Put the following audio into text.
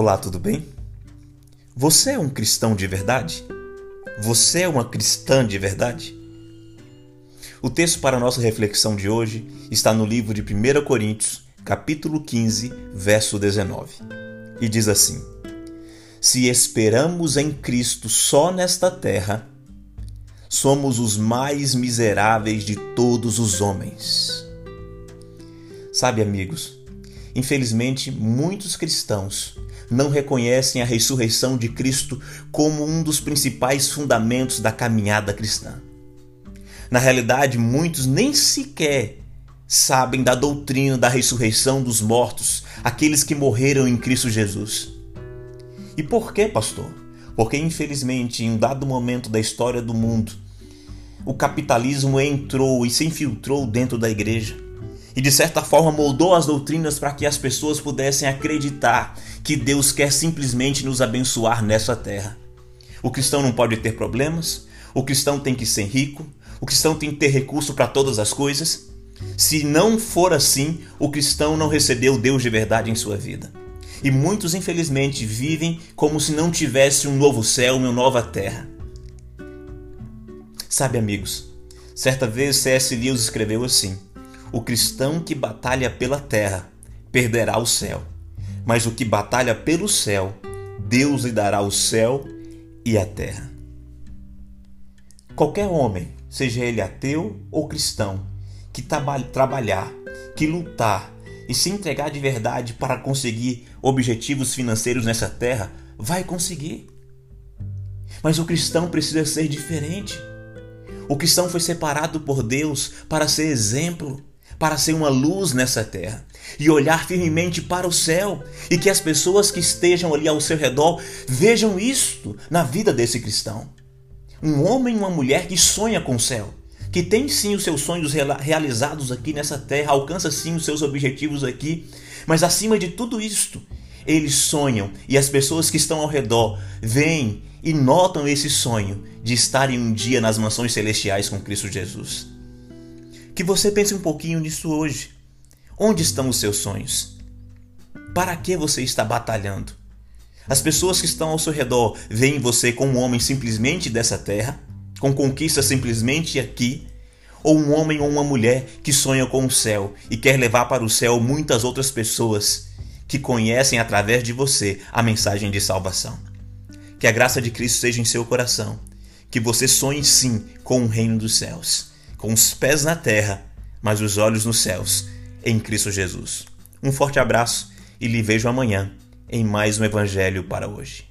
Olá, tudo bem? Você é um cristão de verdade? Você é uma cristã de verdade? O texto para a nossa reflexão de hoje está no livro de 1 Coríntios, capítulo 15, verso 19. E diz assim: Se esperamos em Cristo só nesta terra, somos os mais miseráveis de todos os homens. Sabe, amigos, infelizmente muitos cristãos não reconhecem a ressurreição de Cristo como um dos principais fundamentos da caminhada cristã. Na realidade, muitos nem sequer sabem da doutrina da ressurreição dos mortos, aqueles que morreram em Cristo Jesus. E por que, pastor? Porque, infelizmente, em um dado momento da história do mundo, o capitalismo entrou e se infiltrou dentro da igreja e de certa forma moldou as doutrinas para que as pessoas pudessem acreditar que Deus quer simplesmente nos abençoar nessa terra. O cristão não pode ter problemas, o cristão tem que ser rico, o cristão tem que ter recurso para todas as coisas. Se não for assim, o cristão não recebeu Deus de verdade em sua vida. E muitos, infelizmente, vivem como se não tivesse um novo céu, uma nova terra. Sabe, amigos, certa vez C.S. Lewis escreveu assim: o cristão que batalha pela terra perderá o céu, mas o que batalha pelo céu, Deus lhe dará o céu e a terra. Qualquer homem, seja ele ateu ou cristão, que trabalhar, que lutar e se entregar de verdade para conseguir objetivos financeiros nessa terra, vai conseguir. Mas o cristão precisa ser diferente. O cristão foi separado por Deus para ser exemplo, para ser uma luz nessa terra e olhar firmemente para o céu e que as pessoas que estejam ali ao seu redor vejam isto na vida desse cristão. Um homem e uma mulher que sonha com o céu, que tem sim os seus sonhos realizados aqui nessa terra, alcança sim os seus objetivos aqui, mas acima de tudo isto, eles sonham e as pessoas que estão ao redor veem e notam esse sonho de estarem um dia nas mansões celestiais com Cristo Jesus. Que você pense um pouquinho nisso hoje. Onde estão os seus sonhos? Para que você está batalhando? As pessoas que estão ao seu redor veem você como um homem simplesmente dessa terra, com conquistas simplesmente aqui, ou um homem ou uma mulher que sonha com o céu e quer levar para o céu muitas outras pessoas que conhecem através de você a mensagem de salvação. Que a graça de Cristo seja em seu coração, que você sonhe sim com o reino dos céus com os pés na terra, mas os olhos nos céus, em Cristo Jesus. Um forte abraço e lhe vejo amanhã em mais um Evangelho para hoje.